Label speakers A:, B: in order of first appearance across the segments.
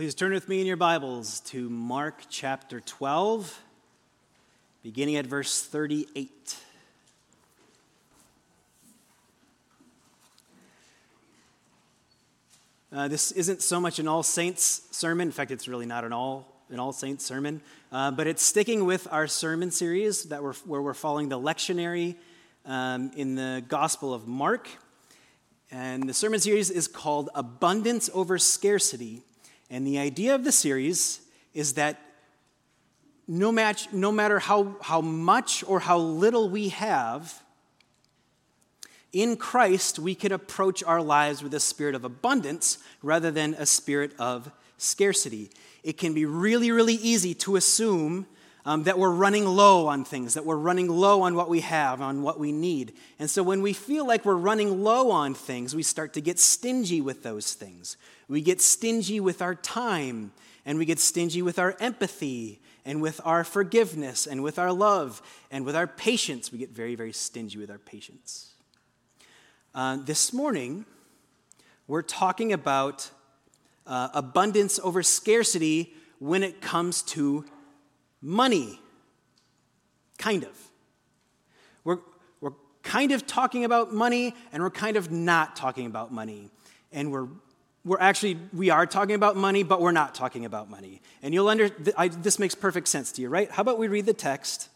A: Please turn with me in your Bibles to Mark chapter 12, beginning at verse 38. Uh, this isn't so much an All Saints sermon. In fact, it's really not an All an All Saints sermon, uh, but it's sticking with our sermon series that we're, where we're following the lectionary um, in the Gospel of Mark. And the sermon series is called Abundance Over Scarcity. And the idea of the series is that no, match, no matter how, how much or how little we have, in Christ, we can approach our lives with a spirit of abundance rather than a spirit of scarcity. It can be really, really easy to assume um, that we're running low on things, that we're running low on what we have, on what we need. And so when we feel like we're running low on things, we start to get stingy with those things. We get stingy with our time, and we get stingy with our empathy, and with our forgiveness, and with our love, and with our patience. We get very, very stingy with our patience. Uh, this morning, we're talking about uh, abundance over scarcity when it comes to money. Kind of. We're, we're kind of talking about money, and we're kind of not talking about money. And we're we're actually we are talking about money but we're not talking about money and you'll under I, this makes perfect sense to you right how about we read the text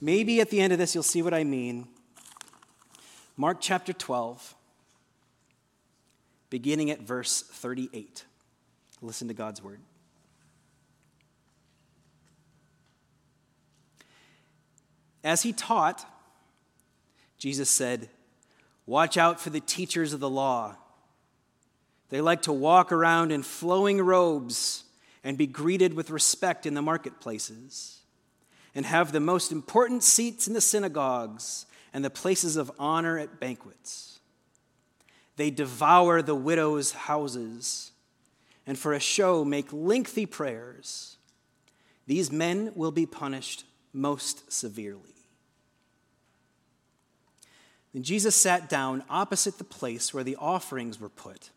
A: maybe at the end of this you'll see what i mean Mark chapter 12, beginning at verse 38. Listen to God's word. As he taught, Jesus said, Watch out for the teachers of the law. They like to walk around in flowing robes and be greeted with respect in the marketplaces, and have the most important seats in the synagogues and the places of honor at banquets. They devour the widows' houses and for a show make lengthy prayers. These men will be punished most severely. Jesus sat down opposite the place where the offerings were put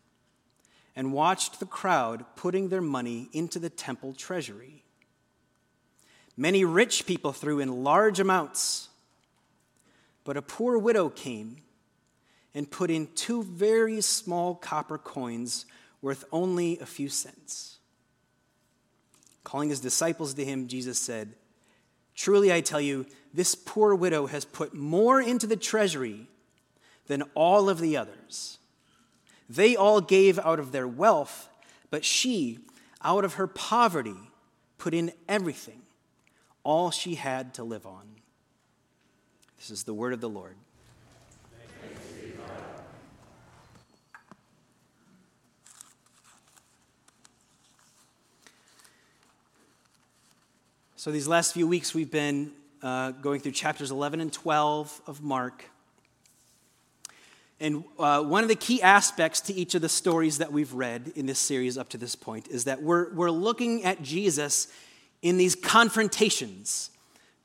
A: and watched the crowd putting their money into the temple treasury. Many rich people threw in large amounts but a poor widow came and put in two very small copper coins worth only a few cents. Calling his disciples to him, Jesus said, Truly I tell you, this poor widow has put more into the treasury than all of the others. They all gave out of their wealth, but she, out of her poverty, put in everything, all she had to live on. This is the word of the Lord. So, these last few weeks, we've been uh, going through chapters 11 and 12 of Mark. And uh, one of the key aspects to each of the stories that we've read in this series up to this point is that we're, we're looking at Jesus in these confrontations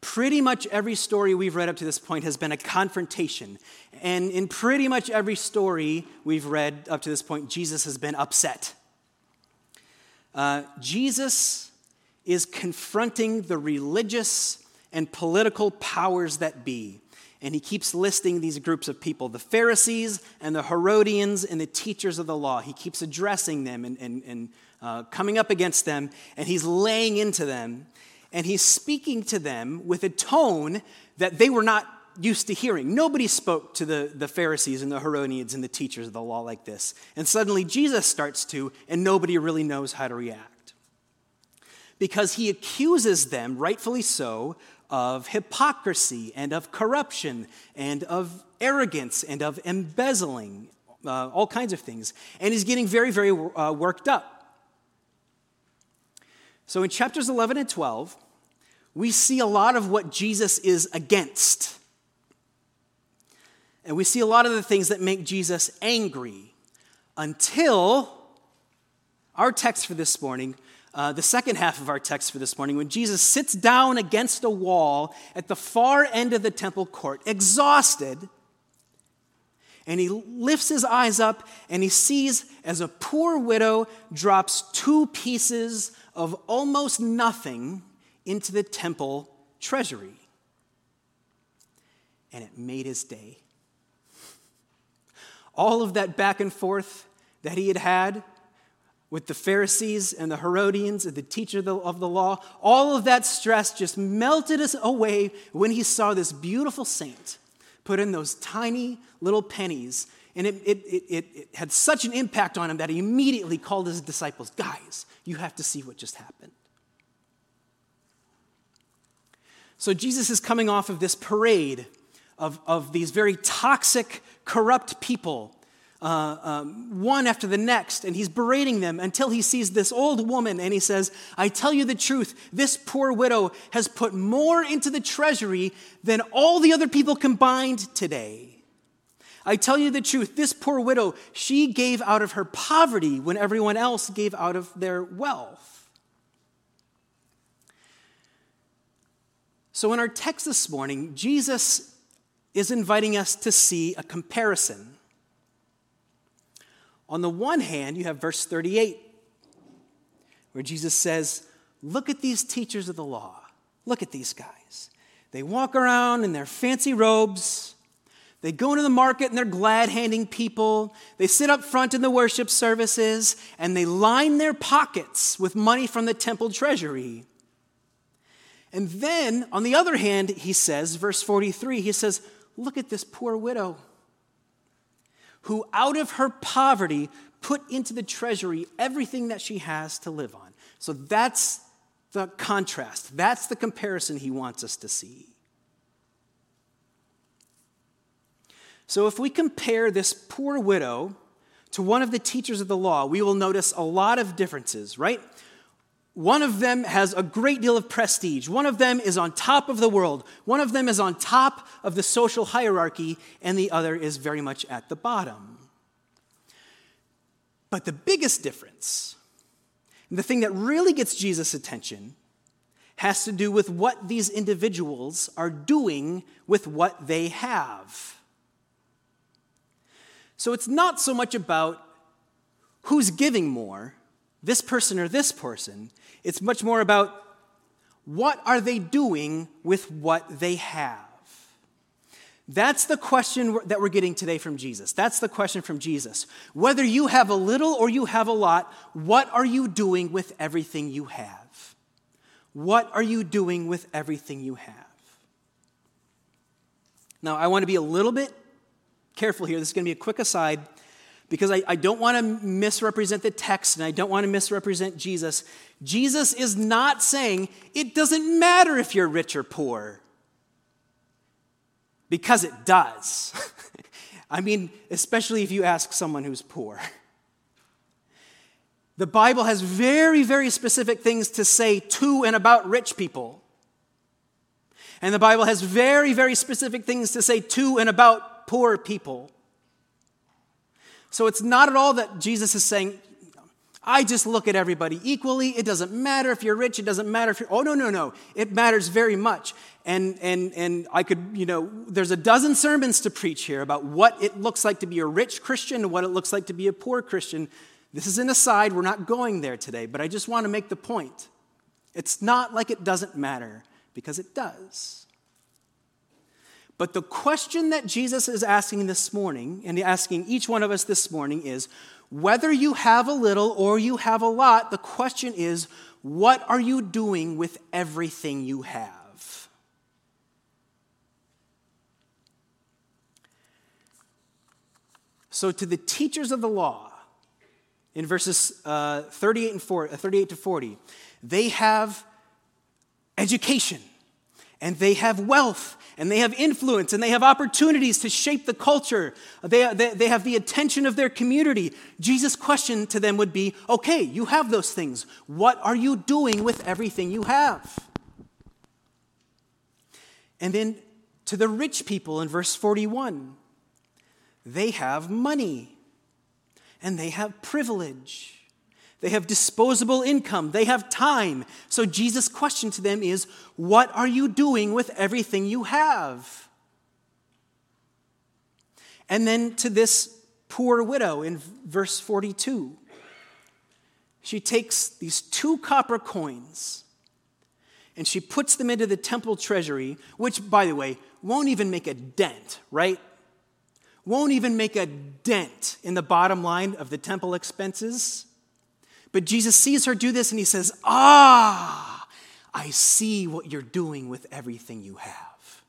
A: Pretty much every story we've read up to this point has been a confrontation. And in pretty much every story we've read up to this point, Jesus has been upset. Uh, Jesus is confronting the religious and political powers that be. And he keeps listing these groups of people the Pharisees and the Herodians and the teachers of the law. He keeps addressing them and, and, and uh, coming up against them, and he's laying into them and he's speaking to them with a tone that they were not used to hearing. Nobody spoke to the, the Pharisees and the Herodians and the teachers of the law like this. And suddenly Jesus starts to, and nobody really knows how to react. Because he accuses them, rightfully so, of hypocrisy and of corruption and of arrogance and of embezzling, uh, all kinds of things. And he's getting very, very uh, worked up. So in chapters 11 and 12, we see a lot of what Jesus is against. And we see a lot of the things that make Jesus angry until our text for this morning, uh, the second half of our text for this morning, when Jesus sits down against a wall at the far end of the temple court, exhausted, And he lifts his eyes up and he sees as a poor widow drops two pieces of almost nothing into the temple treasury. And it made his day. All of that back and forth that he had had with the Pharisees and the Herodians and the teacher of the law, all of that stress just melted us away when he saw this beautiful saint put in those tiny little pennies. And it, it, it, it, had such an impact on him that he immediately called his disciples, Guys, you have to see what just happened. So Jesus is coming off of this parade of, of these very toxic, corrupt people uh, um, one after the next, and he's berating them until he sees this old woman and he says, I tell you the truth, this poor widow has put more into the treasury than all the other people combined today. I tell you the truth, this poor widow, she gave out of her poverty when everyone else gave out of their wealth. So, in our text this morning, Jesus is inviting us to see a comparison on the one hand, you have verse 38, where Jesus says, Look at these teachers of the law. Look at these guys. They walk around in their fancy robes. They go into the market and they're glad handing people. They sit up front in the worship services and they line their pockets with money from the temple treasury. And then, on the other hand, he says, verse 43, he says, Look at this poor widow who out of her poverty put into the treasury everything that she has to live on. So that's the contrast. That's the comparison he wants us to see. So if we compare this poor widow to one of the teachers of the law, we will notice a lot of differences, right? One of them has a great deal of prestige. One of them is on top of the world. One of them is on top of the social hierarchy, and the other is very much at the bottom. But the biggest difference, and the thing that really gets Jesus' attention, has to do with what these individuals are doing with what they have. So it's not so much about who's giving more, this person or this person. It's much more about what are they doing with what they have. That's the question that we're getting today from Jesus. That's the question from Jesus. Whether you have a little or you have a lot, what are you doing with everything you have? What are you doing with everything you have? Now, I want to be a little bit careful here. This is going to be a quick aside because I, I don't want to misrepresent the text and I don't want to misrepresent Jesus. Jesus is not saying it doesn't matter if you're rich or poor, because it does. I mean, especially if you ask someone who's poor. The Bible has very, very specific things to say to and about rich people. And the Bible has very, very specific things to say to and about poor people. So it's not at all that Jesus is saying, I just look at everybody equally. It doesn't matter if you're rich. It doesn't matter if you're, oh, no, no, no. It matters very much. And, and, and I could, you know, there's a dozen sermons to preach here about what it looks like to be a rich Christian and what it looks like to be a poor Christian. This is an aside. We're not going there today, but I just want to make the point. It's not like it doesn't matter, because it does. But the question that Jesus is asking this morning, and asking each one of us this morning, is whether you have a little or you have a lot, the question is, what are you doing with everything you have? So, to the teachers of the law, in verses uh, 38, and 40, uh, 38 to 40, they have education and they have wealth and they have influence and they have opportunities to shape the culture. They, they, they, have the attention of their community. Jesus' question to them would be okay, you have those things. What are you doing with everything you have? And then to the rich people in verse 41, they have money and they have privilege. They have disposable income. They have time. So Jesus' question to them is What are you doing with everything you have? And then to this poor widow in verse 42. She takes these two copper coins and she puts them into the temple treasury, which, by the way, won't even make a dent, right? Won't even make a dent in the bottom line of the temple expenses. But Jesus sees her do this and he says, Ah, I see what you're doing with everything you have.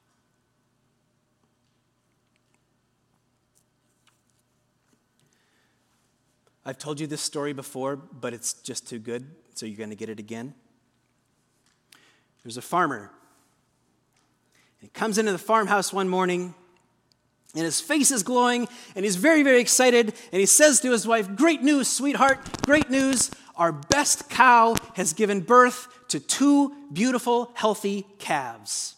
A: I've told you this story before, but it's just too good, so you're going to get it again. There's a farmer. He comes into the farmhouse one morning, and his face is glowing, and he's very, very excited. And he says to his wife, Great news, sweetheart, great news. Our best cow has given birth to two beautiful, healthy calves.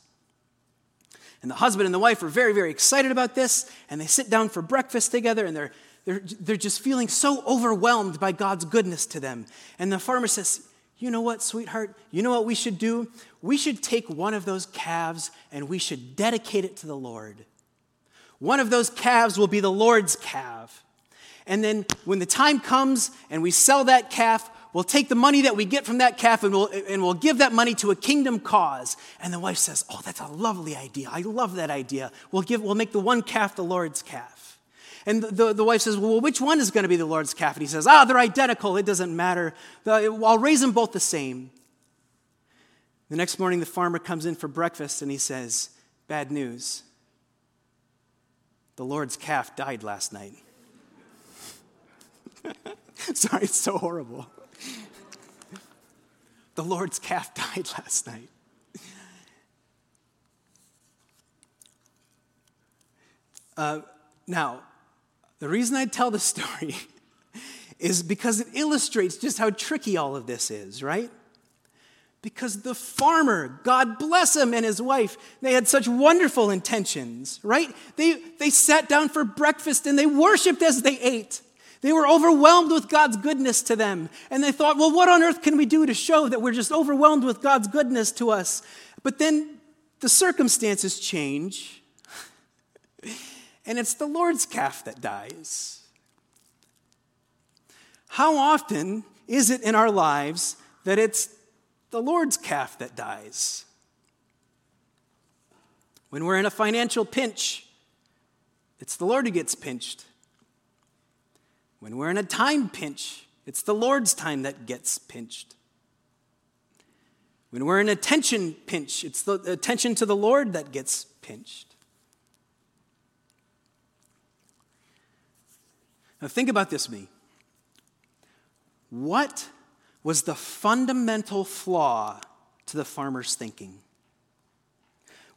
A: And the husband and the wife are very, very excited about this, and they sit down for breakfast together, and they're they're, they're just feeling so overwhelmed by God's goodness to them. And the farmer says, You know what, sweetheart? You know what we should do? We should take one of those calves and we should dedicate it to the Lord. One of those calves will be the Lord's calf. And then when the time comes and we sell that calf, we'll take the money that we get from that calf and we'll, and we'll give that money to a kingdom cause. And the wife says, Oh, that's a lovely idea. I love that idea. We'll, give, we'll make the one calf the Lord's calf. And the, the wife says, Well, which one is going to be the Lord's calf? And he says, Ah, they're identical. It doesn't matter. I'll raise them both the same. The next morning, the farmer comes in for breakfast and he says, Bad news. The Lord's calf died last night. Sorry, it's so horrible. The Lord's calf died last night. Uh, now, the reason I tell the story is because it illustrates just how tricky all of this is, right? Because the farmer, God bless him and his wife, they had such wonderful intentions, right? They, they sat down for breakfast and they worshiped as they ate. They were overwhelmed with God's goodness to them. And they thought, well, what on earth can we do to show that we're just overwhelmed with God's goodness to us? But then the circumstances change and it's the Lord's calf that dies. How often is it in our lives that it's the Lord's calf that dies? When we're in a financial pinch, it's the Lord who gets pinched. When we're in a time pinch, it's the Lord's time that gets pinched. When we're in a tension pinch, it's the attention to the Lord that gets pinched. Now, think about this, me. What was the fundamental flaw to the farmer's thinking?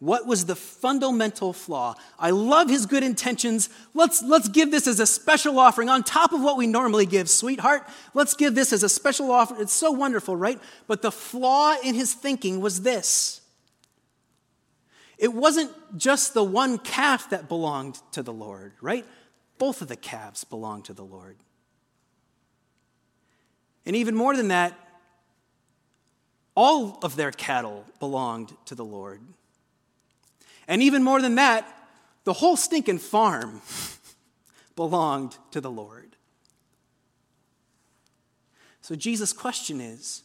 A: What was the fundamental flaw? I love his good intentions. Let's, let's give this as a special offering on top of what we normally give, sweetheart. Let's give this as a special offering. It's so wonderful, right? But the flaw in his thinking was this it wasn't just the one calf that belonged to the Lord, right? Both of the calves belonged to the Lord. And even more than that, all of their cattle belonged to the Lord. And even more than that, the whole stinking farm belonged to the Lord. So Jesus' question is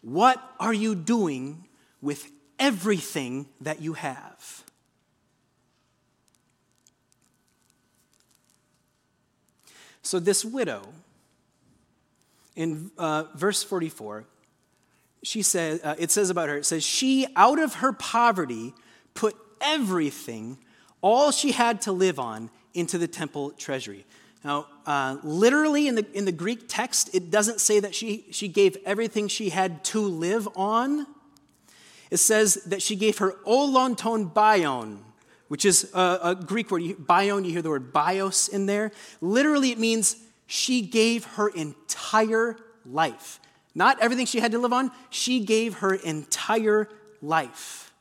A: what are you doing with everything that you have? So, this widow, in uh, verse 44, she says, uh, it says about her, it says, she out of her poverty put everything, all she had to live on, into the temple treasury. Now, uh, literally in the, in the Greek text, it doesn't say that she, she gave everything she had to live on. It says that she gave her olonton bion, which is a, a Greek word. Bion, you hear the word bios in there. Literally, it means she gave her entire life. Not everything she had to live on, she gave her entire life.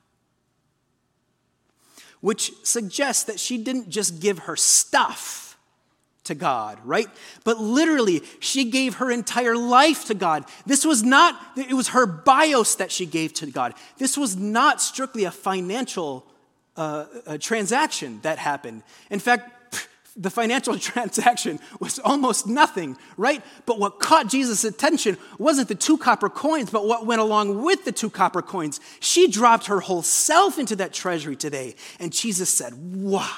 A: Which suggests that she didn't just give her stuff to God, right? But literally, she gave her entire life to God. This was not, it was her bios that she gave to God. This was not strictly a financial uh, transaction that happened. In fact, the financial transaction was almost nothing, right? But what caught Jesus' attention wasn't the two copper coins, but what went along with the two copper coins. She dropped her whole self into that treasury today. And Jesus said, Wow.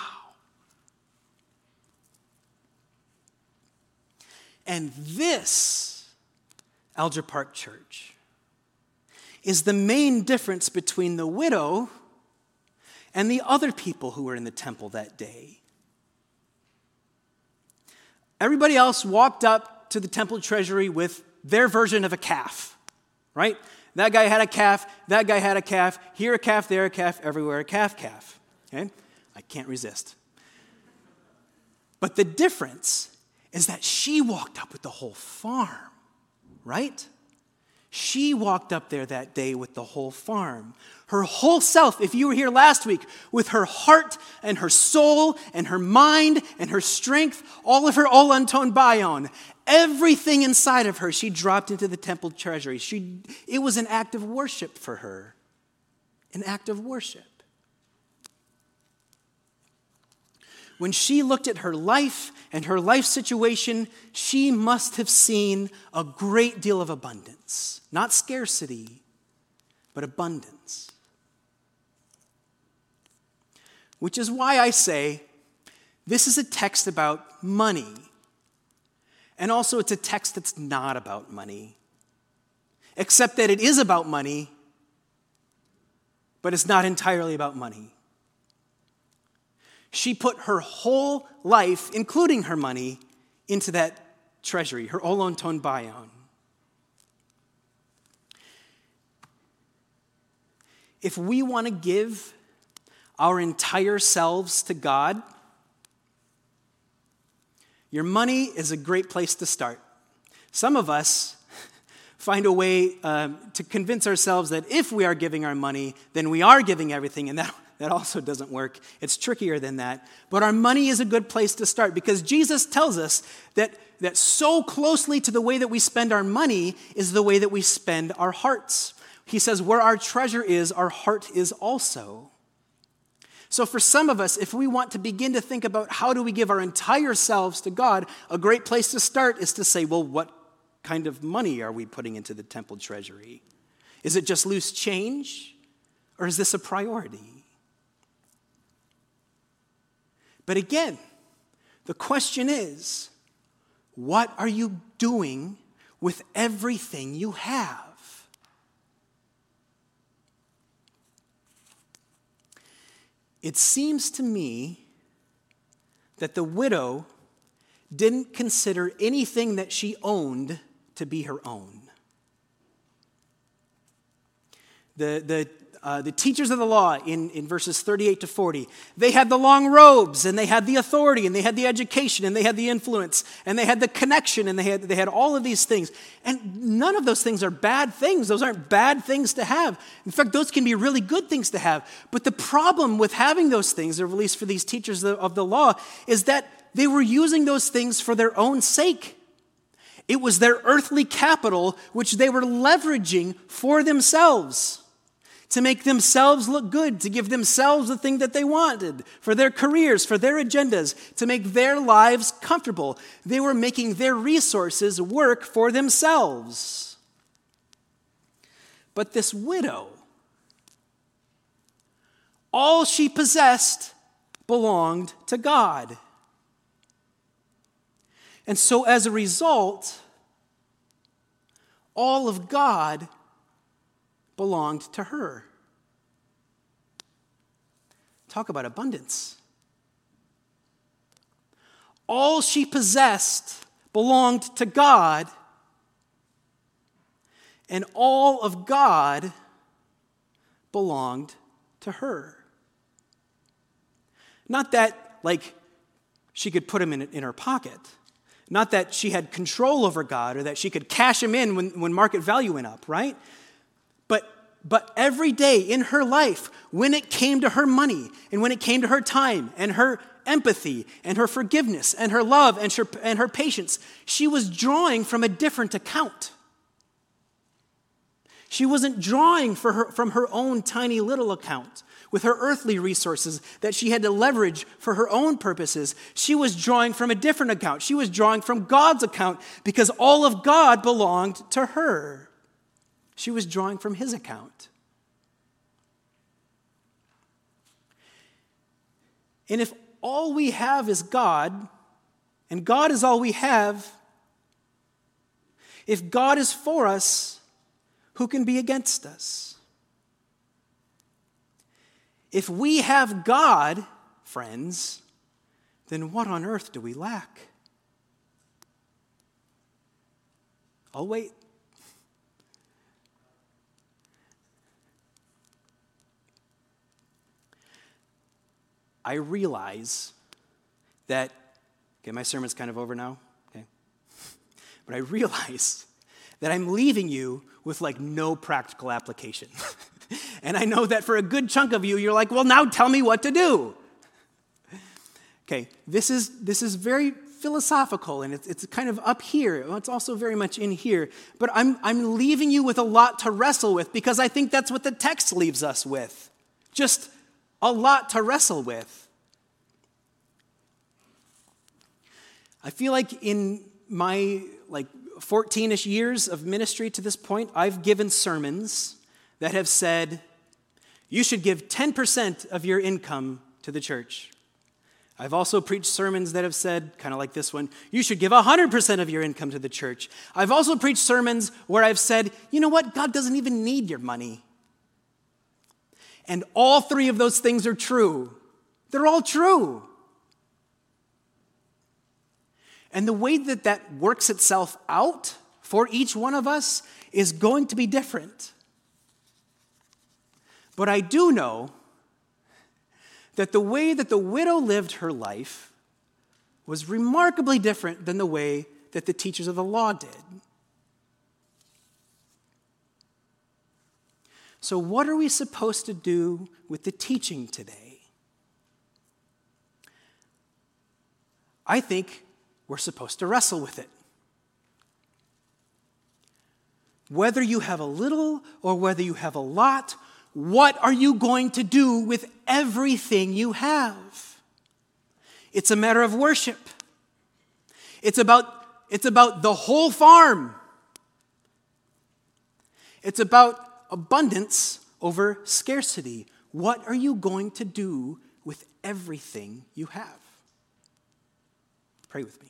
A: And this, Alger Park Church, is the main difference between the widow and the other people who were in the temple that day. Everybody else walked up to the temple treasury with their version of a calf, right? That guy had a calf, that guy had a calf, here a calf, there a calf, everywhere a calf, calf. Okay? I can't resist. But the difference is that she walked up with the whole farm, right? She walked up there that day with the whole farm. Her whole self, if you were here last week, with her heart and her soul and her mind and her strength, all of her Olanton bion, everything inside of her, she dropped into the temple treasury. She, it was an act of worship for her, an act of worship. When she looked at her life and her life situation, she must have seen a great deal of abundance. Not scarcity, but abundance. Which is why I say this is a text about money. And also, it's a text that's not about money, except that it is about money, but it's not entirely about money. She put her whole life, including her money, into that treasury, her Olonton Bayon. If we want to give our entire selves to God, your money is a great place to start. Some of us find a way um, to convince ourselves that if we are giving our money, then we are giving everything, and that, that also doesn't work. It's trickier than that. But our money is a good place to start because Jesus tells us that, that so closely to the way that we spend our money is the way that we spend our hearts. He says, Where our treasure is, our heart is also. So, for some of us, if we want to begin to think about how do we give our entire selves to God, a great place to start is to say, well, what kind of money are we putting into the temple treasury? Is it just loose change, or is this a priority? But again, the question is what are you doing with everything you have? It seems to me that the widow didn't consider anything that she owned to be her own. The, the uh, the teachers of the law in, in verses 38 to 40, they had the long robes and they had the authority and they had the education and they had the influence and they had the connection and they had, they had all of these things. And none of those things are bad things. Those aren't bad things to have. In fact, those can be really good things to have. But the problem with having those things, or at least for these teachers of the law, is that they were using those things for their own sake. It was their earthly capital which they were leveraging for themselves to make themselves look good, to give themselves the thing that they wanted, for their careers, for their agendas, to make their lives comfortable. They were making their resources work for themselves. But this widow, all she possessed belonged to God. And so, as a result, all of God belonged to her. Talk about abundance. All she possessed belonged to God, and all of God belonged to her. Not that, like, she could put him in, in her pocket. Not that she had control over God or that she could cash him in when, when market value went up, right? But every day in her life, when it came to her money and when it came to her time and her empathy and her forgiveness and her love and her, and her patience, she was drawing from a different account. She wasn't drawing her, from her own tiny little account with her earthly resources that she had to leverage for her own purposes. She was drawing from a different account. She was drawing from God's account because all of God belonged to her. She was drawing from his account. And if all we have is God, and God is all we have, if God is for us, who can be against us? If we have God, friends, then what on earth do we lack? I'll wait. I realize that, okay, my sermon's kind of over now, okay? But I realize that I'm leaving you with like no practical application. and I know that for a good chunk of you, you're like, well, now tell me what to do. Okay, this is, this is very philosophical and it's, it's kind of up here. It's also very much in here. But I'm, I'm leaving you with a lot to wrestle with because I think that's what the text leaves us with. Just a lot to wrestle with. I feel like in my like 14ish years of ministry to this point, I've given sermons that have said, you should give 10% of your income to the church. I've also preached sermons that have said, kind of like this one, you should give 100% of your income to the church. I've also preached sermons where I've said, you know what? God doesn't even need your money. And all three of those things are true. They're all true. And the way that that works itself out for each one of us is going to be different. But I do know that the way that the widow lived her life was remarkably different than the way that the teachers of the law did. So, what are we supposed to do with the teaching today? I think we're supposed to wrestle with it. Whether you have a little or whether you have a lot, what are you going to do with everything you have? It's a matter of worship. It's about, it's about the whole farm. It's about abundance over scarcity. What are you going to do with everything you have? Pray with me.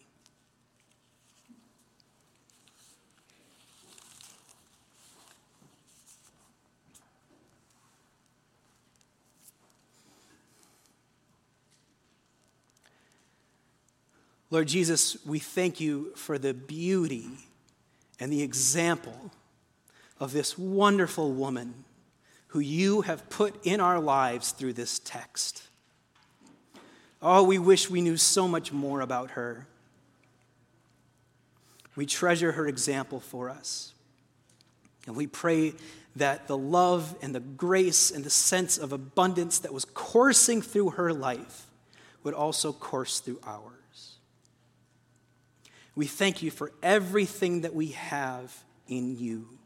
A: Lord Jesus, we thank you for the beauty and the example of this wonderful woman who you have put in our lives through this text. Oh, we wish we knew so much more about her. We treasure her example for us. And we pray that the love and the grace and the sense of abundance that was coursing through her life would also course through ours. We thank you for everything that we have in you.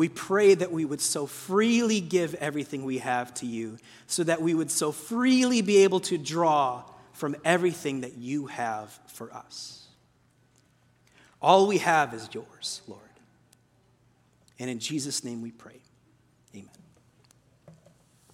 A: We pray that we would so freely give everything we have to you, so that we would so freely be able to draw from everything that you have for us. All we have is yours, Lord. And in Jesus' name we pray. Amen.